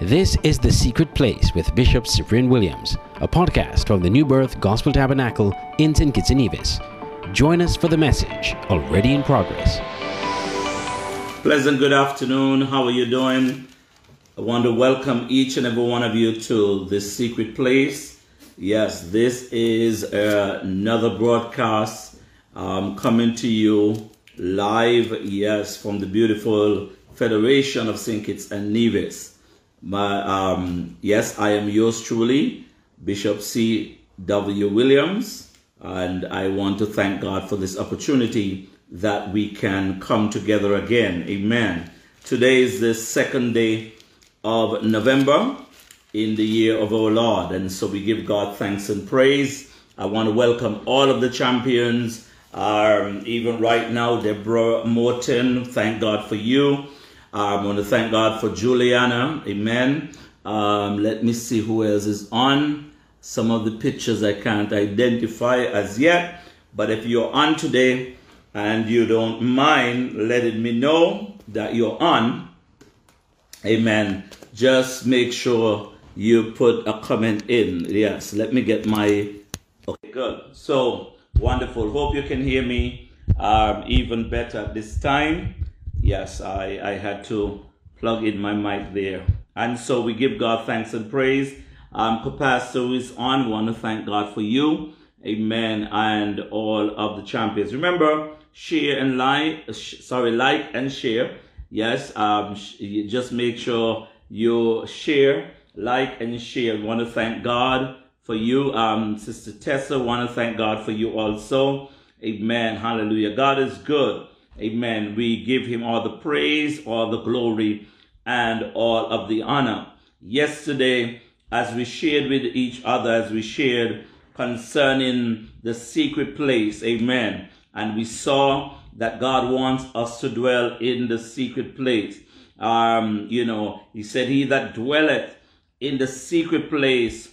This is The Secret Place with Bishop Cyprian Williams, a podcast from the New Birth Gospel Tabernacle in St. Kitts and Nevis. Join us for the message already in progress. Pleasant good afternoon. How are you doing? I want to welcome each and every one of you to this secret place. Yes, this is another broadcast um, coming to you live, yes, from the beautiful Federation of St. Kitts and Nevis. My, um, yes, I am yours truly, Bishop C. W. Williams, and I want to thank God for this opportunity that we can come together again. Amen. Today is the second day of November in the year of our Lord, and so we give God thanks and praise. I want to welcome all of the champions, um, even right now, Deborah Morton. Thank God for you. I want to thank God for Juliana. Amen. Um, let me see who else is on. Some of the pictures I can't identify as yet. But if you're on today and you don't mind letting me know that you're on, amen, just make sure you put a comment in. Yes, let me get my. Okay, good. So wonderful. Hope you can hear me um, even better this time. Yes, I, I had to plug in my mic there. And so we give God thanks and praise. Um, Capasso is on. We want to thank God for you. Amen. And all of the champions. Remember, share and like, sorry, like and share. Yes, um, just make sure you share, like and share. We want to thank God for you. Um, Sister Tessa, want to thank God for you also. Amen. Hallelujah. God is good. Amen. We give him all the praise, all the glory, and all of the honor. Yesterday, as we shared with each other, as we shared concerning the secret place, amen. And we saw that God wants us to dwell in the secret place. Um, you know, he said, He that dwelleth in the secret place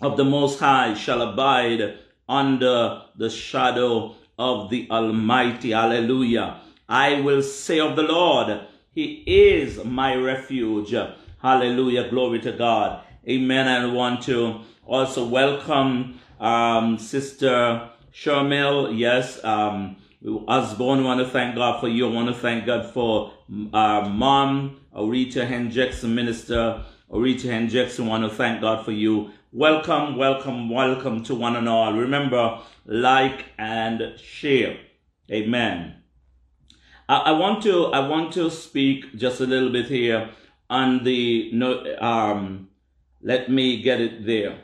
of the Most High shall abide under the shadow of the Almighty. Hallelujah. I will say of the Lord, He is my refuge. Hallelujah. Glory to God. Amen. I want to also welcome um, Sister Shermel. Yes. Um, Osborne, want to thank God for you. I want to thank God for uh, Mom, Arita Hendrickson, Minister Arita Hendrickson. Want to thank God for you. Welcome, welcome, welcome to one and all. Remember, like and share. Amen. I, I want to I want to speak just a little bit here on the no um let me get it there.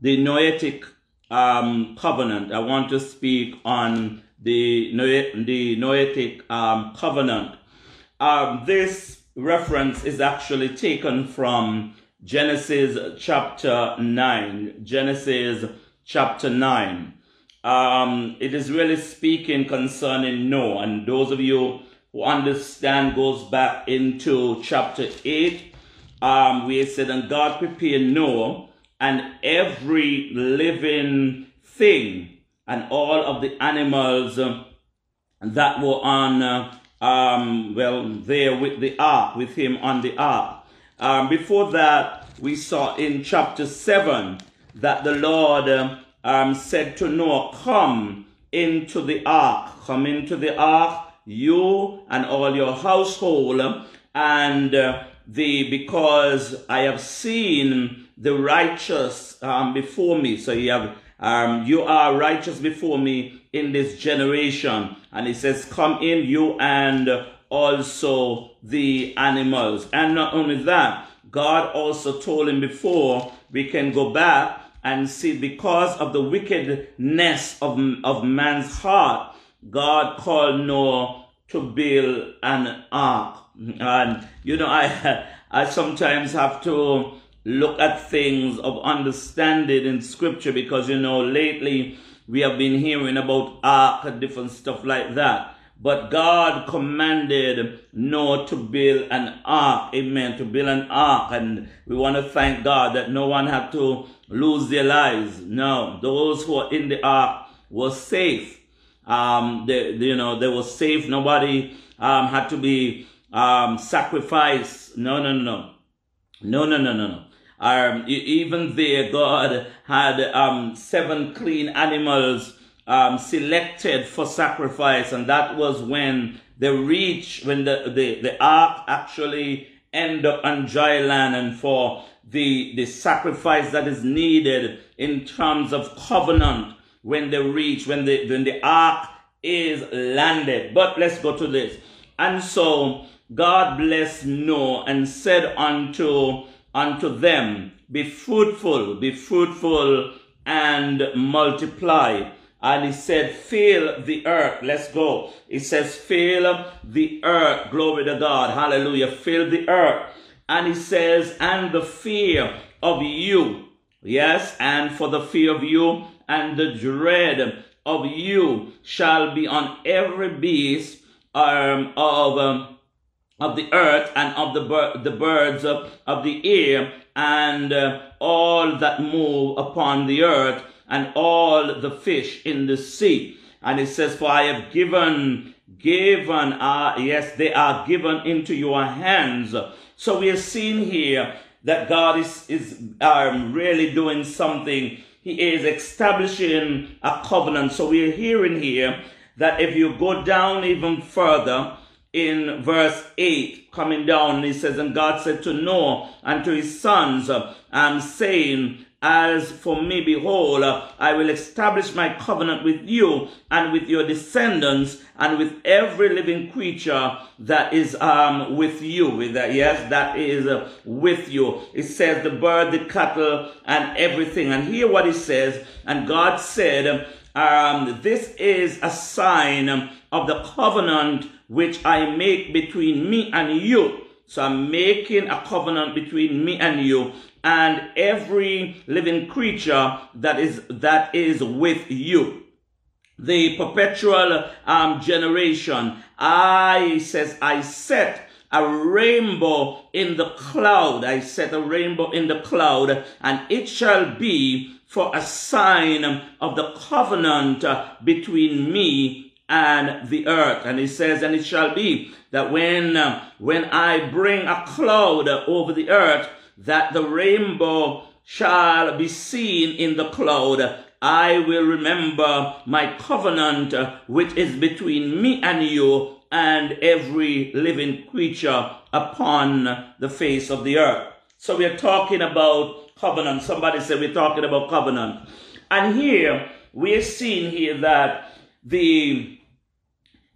The Noahic um, covenant. I want to speak on the the Noahic um, covenant. Um, this reference is actually taken from Genesis chapter 9. Genesis chapter 9. Um, it is really speaking concerning Noah. And those of you who understand goes back into chapter 8, um, we said, And God prepared Noah and every living thing and all of the animals uh, that were on, uh, um, well, there with the ark, with him on the ark. Um, before that, we saw in chapter 7 that the Lord um, said to Noah, Come into the ark, come into the ark, you and all your household, and uh, the because I have seen the righteous um, before me. So you have um, you are righteous before me in this generation. And he says, Come in, you and also the animals. And not only that, God also told him before we can go back and see because of the wickedness of, of man's heart, God called Noah to build an ark. And you know, I I sometimes have to look at things of understanding in scripture because you know lately we have been hearing about ark and different stuff like that. But God commanded Noah to build an ark. Amen. To build an ark. And we want to thank God that no one had to lose their lives. No, those who are in the ark were safe. Um, they, you know, they were safe. Nobody um, had to be um, sacrifice. No, no, no, no, no, no, no, no. Um, even there, God had um, seven clean animals um, selected for sacrifice, and that was when they reach when the, the, the ark actually end up on dry land, and for the the sacrifice that is needed in terms of covenant when they reach when the when the ark is landed. But let's go to this. And so God blessed Noah and said unto unto them, Be fruitful, be fruitful, and multiply. And he said, Fill the earth. Let's go. He says, Fill the earth. Glory to God. Hallelujah. Fill the earth. And he says, And the fear of you. Yes, and for the fear of you and the dread of you shall be on every beast um, of um, of the earth and of the, bir- the birds of, of the air and uh, all that move upon the earth and all the fish in the sea. And it says, For I have given, given, uh, yes, they are given into your hands. So we are seeing here that God is, is um, really doing something. He is establishing a covenant. So we are hearing here that if you go down even further, in verse 8, coming down, he says, And God said to Noah and to his sons, I'm saying, As for me, behold, I will establish my covenant with you and with your descendants and with every living creature that is um, with you. With that, yes, that is uh, with you. It says the bird, the cattle, and everything. And hear what it says. And God said, um, This is a sign of the covenant which I make between me and you. So I'm making a covenant between me and you and every living creature that is that is with you. The perpetual um, generation. I says I set a rainbow in the cloud. I set a rainbow in the cloud, and it shall be for a sign of the covenant between me and the earth. And he says, and it shall be that when, uh, when I bring a cloud over the earth, that the rainbow shall be seen in the cloud. I will remember my covenant, uh, which is between me and you and every living creature upon the face of the earth. So we're talking about covenant. Somebody said we're talking about covenant. And here we're seeing here that the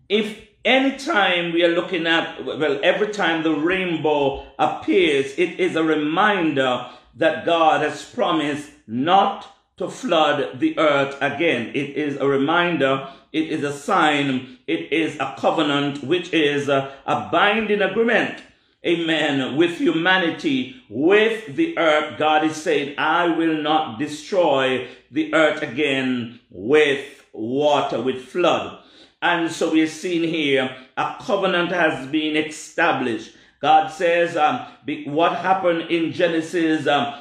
if anytime we are looking at, well, every time the rainbow appears, it is a reminder that God has promised not to flood the earth again. It is a reminder, it is a sign, it is a covenant, which is a, a binding agreement. Amen. With humanity, with the earth, God is saying, I will not destroy the earth again with water, with flood. And so we're seeing here a covenant has been established. God says, um, what happened in Genesis um,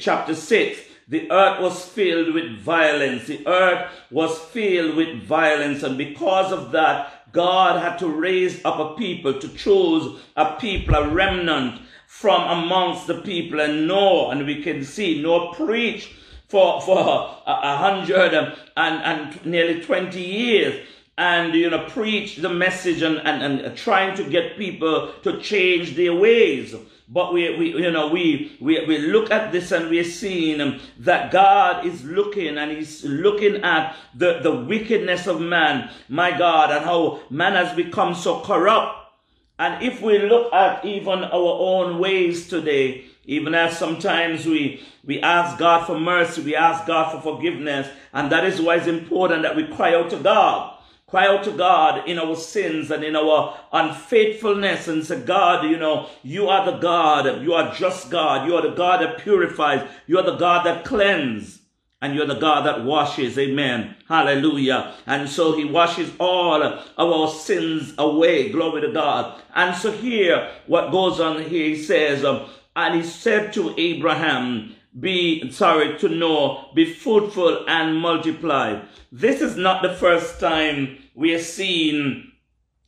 chapter 6? The earth was filled with violence. The earth was filled with violence. And because of that, God had to raise up a people, to choose a people, a remnant from amongst the people. And Noah, and we can see Noah preached for, for a, a hundred and, and nearly 20 years and you know preach the message and, and, and trying to get people to change their ways. But we, we you know we, we we look at this and we're seeing that god is looking and he's looking at the the wickedness of man my god and how man has become so corrupt. And if we look at even our own ways today even as sometimes we we ask god for mercy we ask god for forgiveness and that is why it's important that we cry out to god cry out to God in our sins and in our unfaithfulness and say, God, you Noah, you are the God, you are just God, you are the God that purifies, you are the God that cleanses. And you're the God that washes. Amen. Hallelujah. And so he washes all of our sins away. Glory to God. And so here, what goes on here, he says, um, and he said to Abraham, be, sorry, to know, be fruitful and multiply. This is not the first time we are seeing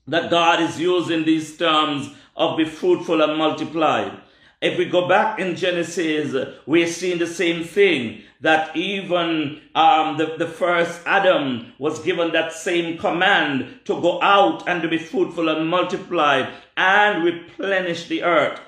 that God is using these terms of be fruitful and multiply. If we go back in Genesis, we're seeing the same thing that even um, the, the first Adam was given that same command to go out and to be fruitful and multiply and replenish the earth.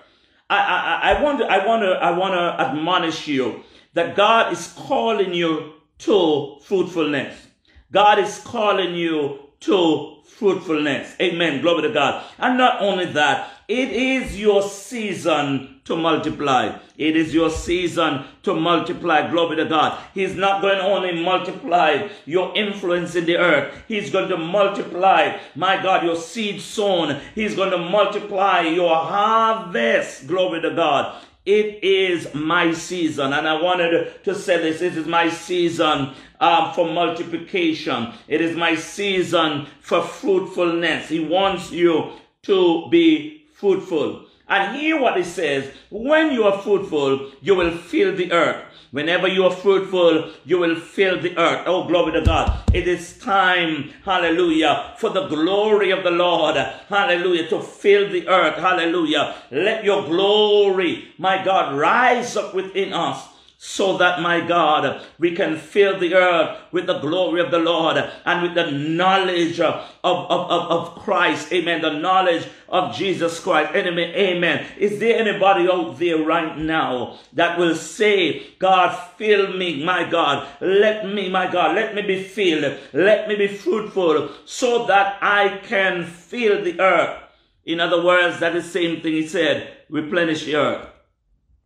I, I, I want to, I want to, I want to admonish you that God is calling you to fruitfulness. God is calling you to fruitfulness. Amen. Glory to God. And not only that, it is your season to multiply. It is your season to multiply. Glory to God. He's not going to only multiply your influence in the earth. He's going to multiply, my God, your seed sown. He's going to multiply your harvest. Glory to God. It is my season. And I wanted to say this. This is my season um, for multiplication. It is my season for fruitfulness. He wants you to be fruitful. And hear what he says. When you are fruitful, you will fill the earth. Whenever you are fruitful, you will fill the earth. Oh, glory to God. It is time, hallelujah, for the glory of the Lord, hallelujah, to fill the earth. Hallelujah. Let your glory, my God, rise up within us so that, my God, we can fill the earth with the glory of the Lord and with the knowledge of, of, of, of Christ. Amen. The knowledge of Jesus Christ. Amen. Amen. Is there anybody out there right now that will say, God, fill me, my God. Let me, my God, let me be filled. Let me be fruitful so that I can fill the earth. In other words, that is the same thing he said, replenish the earth.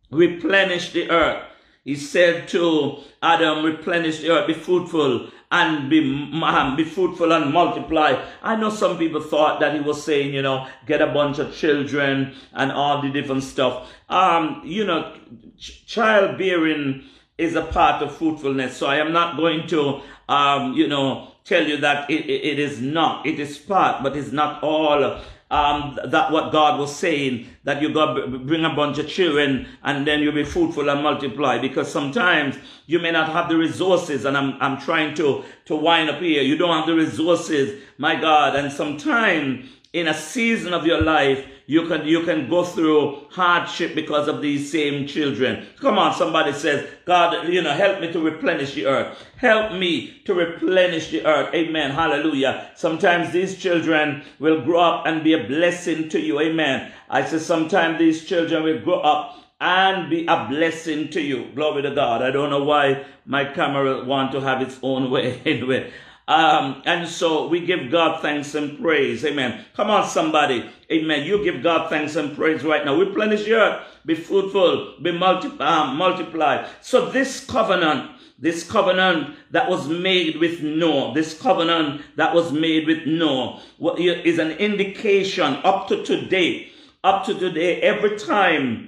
Replenish the earth. He said to Adam, replenish the earth, be fruitful and be, um, be fruitful and multiply. I know some people thought that he was saying, you know, get a bunch of children and all the different stuff. Um, you know, ch- childbearing is a part of fruitfulness. So I am not going to, um, you know, tell you that it, it, it is not. It is part, but it's not all um, that what God was saying, that you got bring a bunch of children and then you'll be fruitful and multiply. Because sometimes you may not have the resources, and I'm, I'm trying to, to wind up here. You don't have the resources, my God, and sometimes in a season of your life, you can, you can go through hardship because of these same children. Come on, somebody says, God, you know, help me to replenish the earth. Help me to replenish the earth. Amen. Hallelujah. Sometimes these children will grow up and be a blessing to you. Amen. I say sometimes these children will grow up and be a blessing to you. Glory to God. I don't know why my camera want to have its own way anyway. Um, and so we give God thanks and praise. Amen. Come on, somebody. Amen. You give God thanks and praise right now. Replenish your earth. Be fruitful. Be multi- um, multiply. So this covenant, this covenant that was made with Noah, this covenant that was made with Noah is an indication up to today, up to today, every time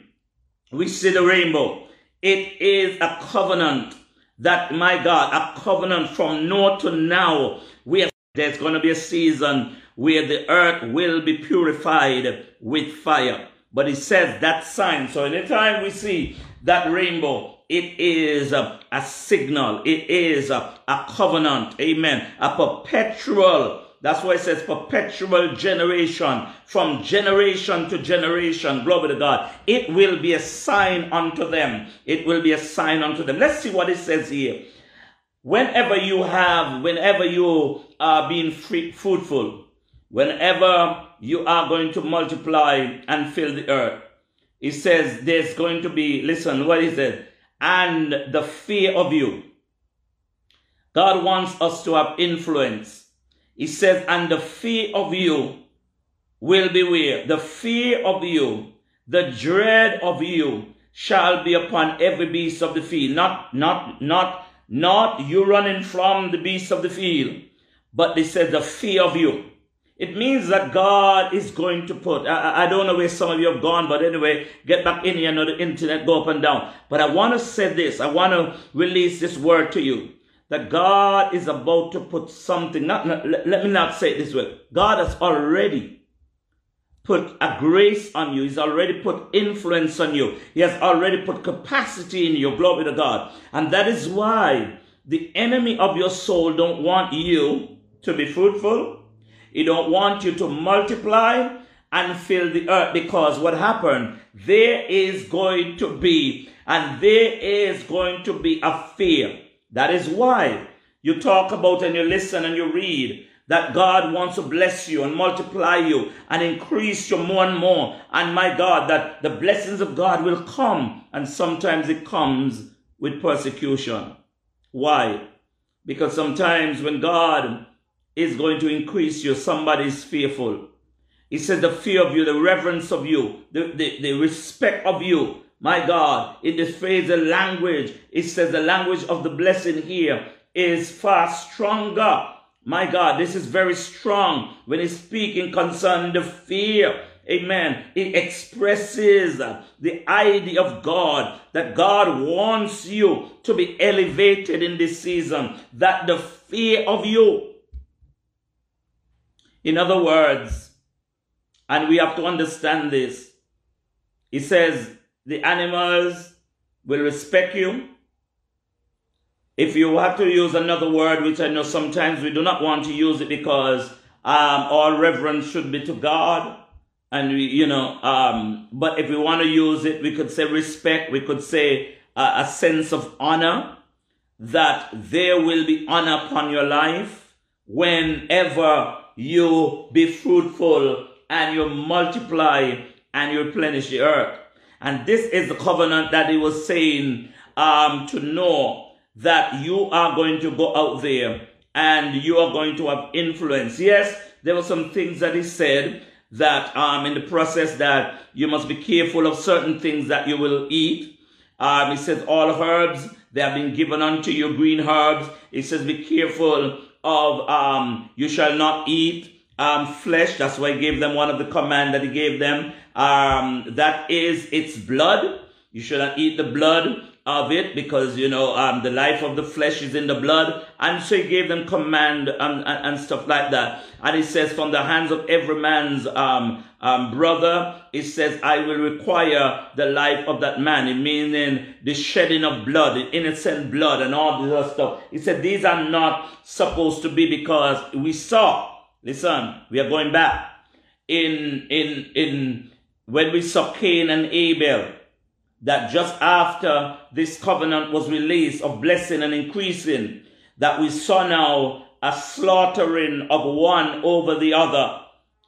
we see the rainbow, it is a covenant that, my God, a covenant from now to now, where there's going to be a season where the earth will be purified with fire. But it says that sign. So anytime we see that rainbow, it is a, a signal. It is a, a covenant. Amen. A perpetual that's why it says perpetual generation, from generation to generation. Glory to God. It will be a sign unto them. It will be a sign unto them. Let's see what it says here. Whenever you have, whenever you are being free, fruitful, whenever you are going to multiply and fill the earth, it says there's going to be, listen, what is it? And the fear of you. God wants us to have influence he says, and the fear of you will be where? The fear of you, the dread of you shall be upon every beast of the field. Not, not, not, not you running from the beasts of the field, but they said the fear of you. It means that God is going to put, I, I, don't know where some of you have gone, but anyway, get back in here, know the internet, go up and down. But I want to say this, I want to release this word to you that God is about to put something, not, not let, let me not say it this way. God has already put a grace on you. He's already put influence on you. He has already put capacity in you. Glory to God. And that is why the enemy of your soul don't want you to be fruitful. He don't want you to multiply. and fill the earth because what happened? There is going to be, and there is going to be a fear. That is why you talk about and you listen and you read that God wants to bless you and multiply you and increase you more and more. And my God, that the blessings of God will come. And sometimes it comes with persecution. Why? Because sometimes when God is going to increase you, somebody is fearful. He said the fear of you, the reverence of you, the, the, the respect of you. My God, in this phrase, the language, it says the language of the blessing here is far stronger. My God, this is very strong when he's speaking concerning the fear. Amen. It expresses the idea of God that God wants you to be elevated in this season, that the fear of you. In other words, and we have to understand this, he says the animals will respect you. If you have to use another word, which I Noah sometimes we do not want to use it because um, all reverence should be to God. And we, you know, um, but if we want to use it, we could say respect. We could say a sense of honor that there will be honor upon your life whenever you be fruitful and you multiply and you replenish the earth. And this is the covenant that he was saying um, to know that you are going to go out there and you are going to have influence. Yes, there were some things that he said that um, in the process that you must be careful of certain things that you will eat. Um, he says all herbs, they have been given unto you, green herbs. He says be careful of um, you shall not eat um, flesh. That's why he gave them one of the command that he gave them. Um, that is its blood. You should not eat the blood of it because you know um, the life of the flesh is in the blood. And so he gave them command and, and, and stuff like that. And he says from the hands of every man's um, um, brother it says i will require the life of that man. It meaning the shedding of blood the innocent blood and all this other stuff. He said these are not supposed to be because we saw listen we are going back. In in in when we saw cain and abel that just after this covenant was released of blessing and increasing, that we saw now a slaughtering of one over the other.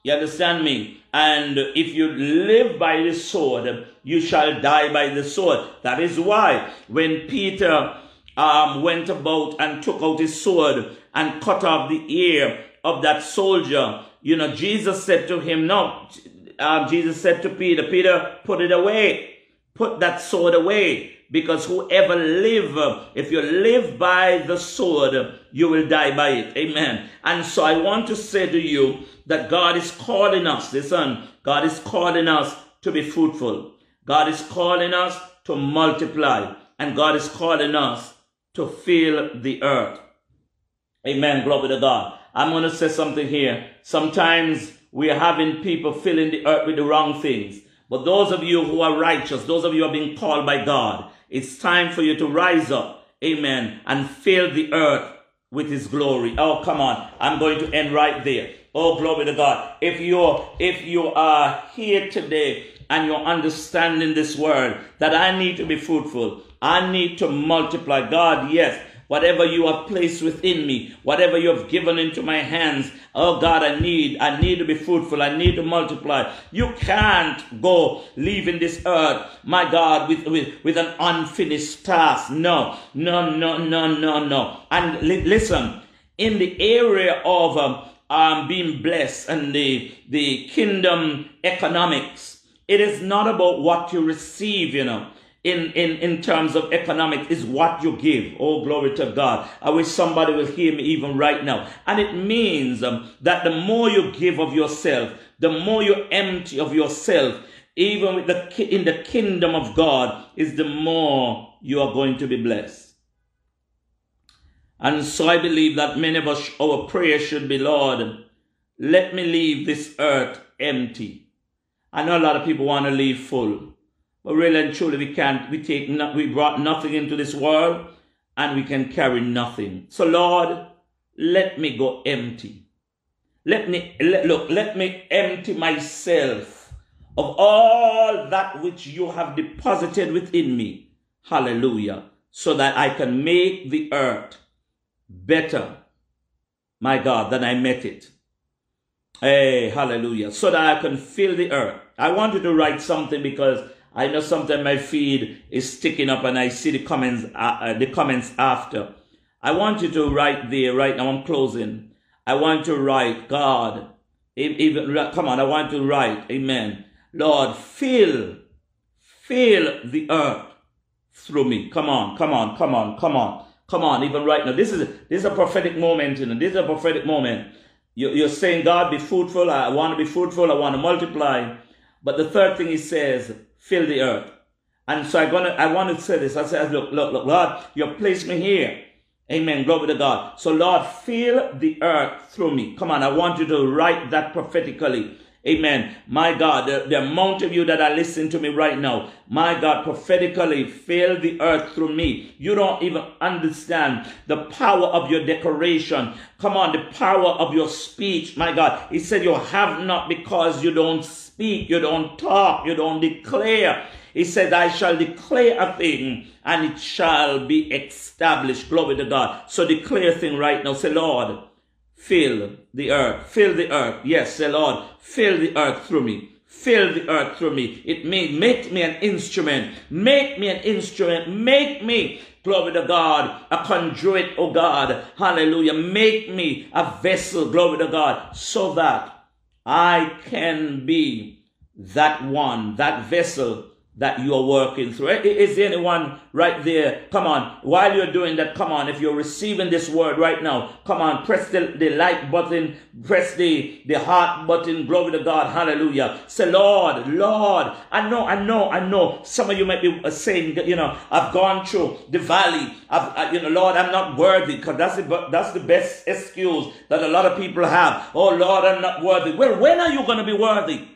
You understand me? And if you live by the sword, you shall die by the sword. That is why when Peter um, went about and took out his sword and cut off the ear of that soldier, you know, Jesus said to him, no, um, Jesus said to Peter, Peter, put it away put that sword away because whoever live, if you live by the sword, you will die by it. Amen. And so I want to say to you that God is calling us, listen, God is calling us to be fruitful. God is calling us to multiply. And God is calling us to fill the earth. Amen. Glory to God. I'm going to say something here. Sometimes we are having people filling the earth with the wrong things. But those of you who are righteous, those of you who are being called by God, it's time for you to rise up, amen, and fill the earth with his glory. Oh, come on. I'm going to end right there. Oh, glory to God. If you're, if you are here today and you're understanding this word, that I need to be fruitful, I need to multiply. God, yes, whatever you have placed within me, whatever you have given into my hands. Oh God, I need, I need to be fruitful. I need to multiply. You can't go leaving this earth, my God, with, with, with an unfinished task. No, no, no, no, no, no. And li- listen, in the area of um, um, being blessed and the, the kingdom economics, it is not about what you receive, you know in, in, in terms of economics is what you give. Oh, glory to God. I wish somebody will hear me even right now. And it means um, that the more you give of yourself, the more you empty of yourself, even the, in the kingdom of God, is the more you are going to be blessed. And so I believe that many of us, our prayer should be, Lord, let me leave this earth empty. I know a lot of people want to leave full. But really and truly, we can't, we take, no, we brought nothing into this world and we can carry nothing. So Lord, let me go empty. Let me, let, look, let me empty myself of all that which you have deposited within me. Hallelujah. So that I can make the earth better, my God, than I met it. Hey, hallelujah. So that I can fill the earth. I want you to write something because I know sometimes my feed is sticking up and I see the comments, uh, uh, the comments after. I want you to write there right now. I'm closing. I want to write, God, even, come on, I want to write, amen. Lord, fill, fill the earth through me. Come on, come on, come on, come on, come on. Even right now, this is this is a prophetic moment. You know, this is a prophetic moment. You're saying, God, be fruitful. I want to be fruitful. I want to multiply. But the third thing he says, fill the earth. And so I gonna I want to say this. I said, look, look, look, Lord, you placed me here. Amen. Glory to God. So Lord, fill the earth through me. Come on, I want you to write that prophetically. Amen. My God, the, the, amount of you that are listening to me right now, my God, prophetically fill the earth through me. You don't even understand the power of your decoration. Come on, the power of your speech. My God, He said you have not because you don't speak, you don't talk, you don't declare. He said, I shall declare a thing and it shall be established. Glory to God. So declare a thing right now. Say, Lord, fill the earth, fill the earth. Yes, say, Lord, fill the earth through me. Fill the earth through me. It means make me an instrument. Make me an instrument. Make me, glory to God, a conduit, oh God. Hallelujah. Make me a vessel, glory to God, so that I can be that one, that vessel that you are working through. Is there anyone right there? Come on. While you're doing that, come on. If you're receiving this word right now, come on. Press the, the like button. Press the, the heart button. Glory to God. Hallelujah. Say, Lord, Lord. I know, I know, I know. Some of you might be uh, saying, you know, I've gone through the valley. I've, I, you know, Lord, I'm not worthy because that's the, that's the best excuse that a lot of people have. Oh, Lord, I'm not worthy. Well, when are you going to be worthy?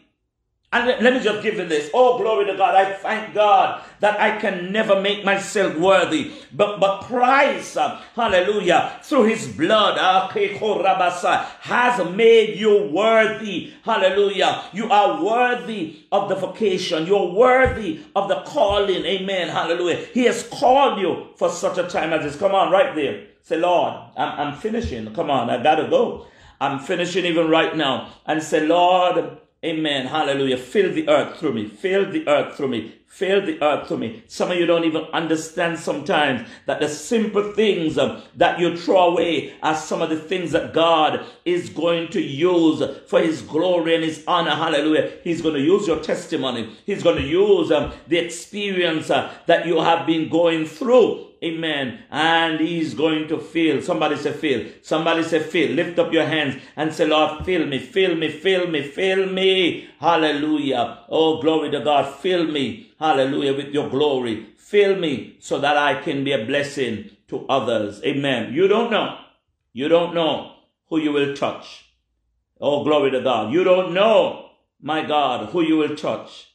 And let me just give you this. Oh, glory to God. I thank God that I can never make myself worthy. But, but Christ, uh, hallelujah, through his blood, uh, has made you worthy. Hallelujah. You are worthy of the vocation. You're worthy of the calling. Amen. Hallelujah. He has called you for such a time as this. Come on, right there. Say, Lord, I'm, I'm finishing. Come on, I gotta go. I'm finishing even right now. And say, Lord, Amen. Hallelujah. Fill the earth through me. Fill the earth through me. Fill the earth through me. Some of you don't even understand sometimes that the simple things um, that you throw away are some of the things that God is going to use for His glory and His honor. Hallelujah. He's going to use your testimony. He's going to use um, the experience uh, that you have been going through Amen. And he's going to fill. Somebody say fill. Somebody say fill. Lift up your hands and say, Lord, fill me, fill me, fill me, fill me. Hallelujah. Oh, glory to God. Fill me. Hallelujah. With your glory. Fill me so that I can be a blessing to others. Amen. You don't know. You don't know who you will touch. Oh, glory to God. You don't know, my God, who you will touch.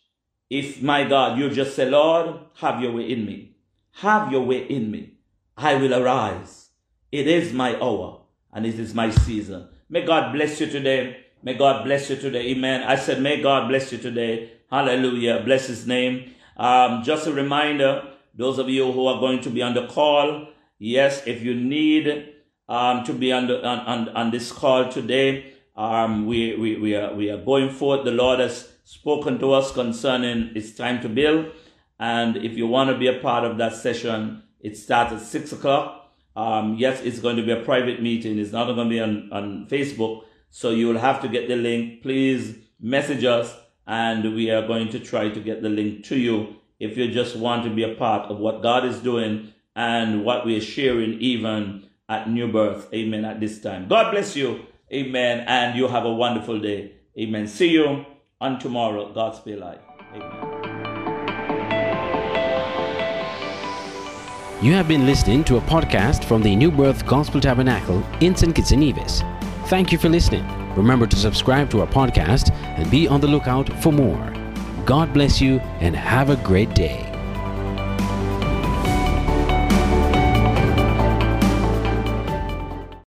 If, my God, you just say, Lord, have your way in me. Have your way in me. I will arise. It is my hour and it is my season. May God bless you today. May God bless you today. Amen. I said, may God bless you today. Hallelujah. Bless his name. Um, just a reminder, those of you who are going to be on the call, yes, if you need um, to be on, the, on, on, on this call today, um, we, we, we, are, we are going forth. The Lord has spoken to us concerning it's time to build. And if you want to be a part of that session, it starts at six o'clock. Um, yes, it's going to be a private meeting. It's not going to be on, on Facebook. So you will have to get the link. Please message us and we are going to try to get the link to you if you just want to be a part of what God is doing and what we are sharing even at New Birth. Amen. At this time. God bless you. Amen. And you have a wonderful day. Amen. See you on tomorrow. God's be life. Amen. You have been listening to a podcast from the New Birth Gospel Tabernacle in St. Kitts and Nevis. Thank you for listening. Remember to subscribe to our podcast and be on the lookout for more. God bless you and have a great day.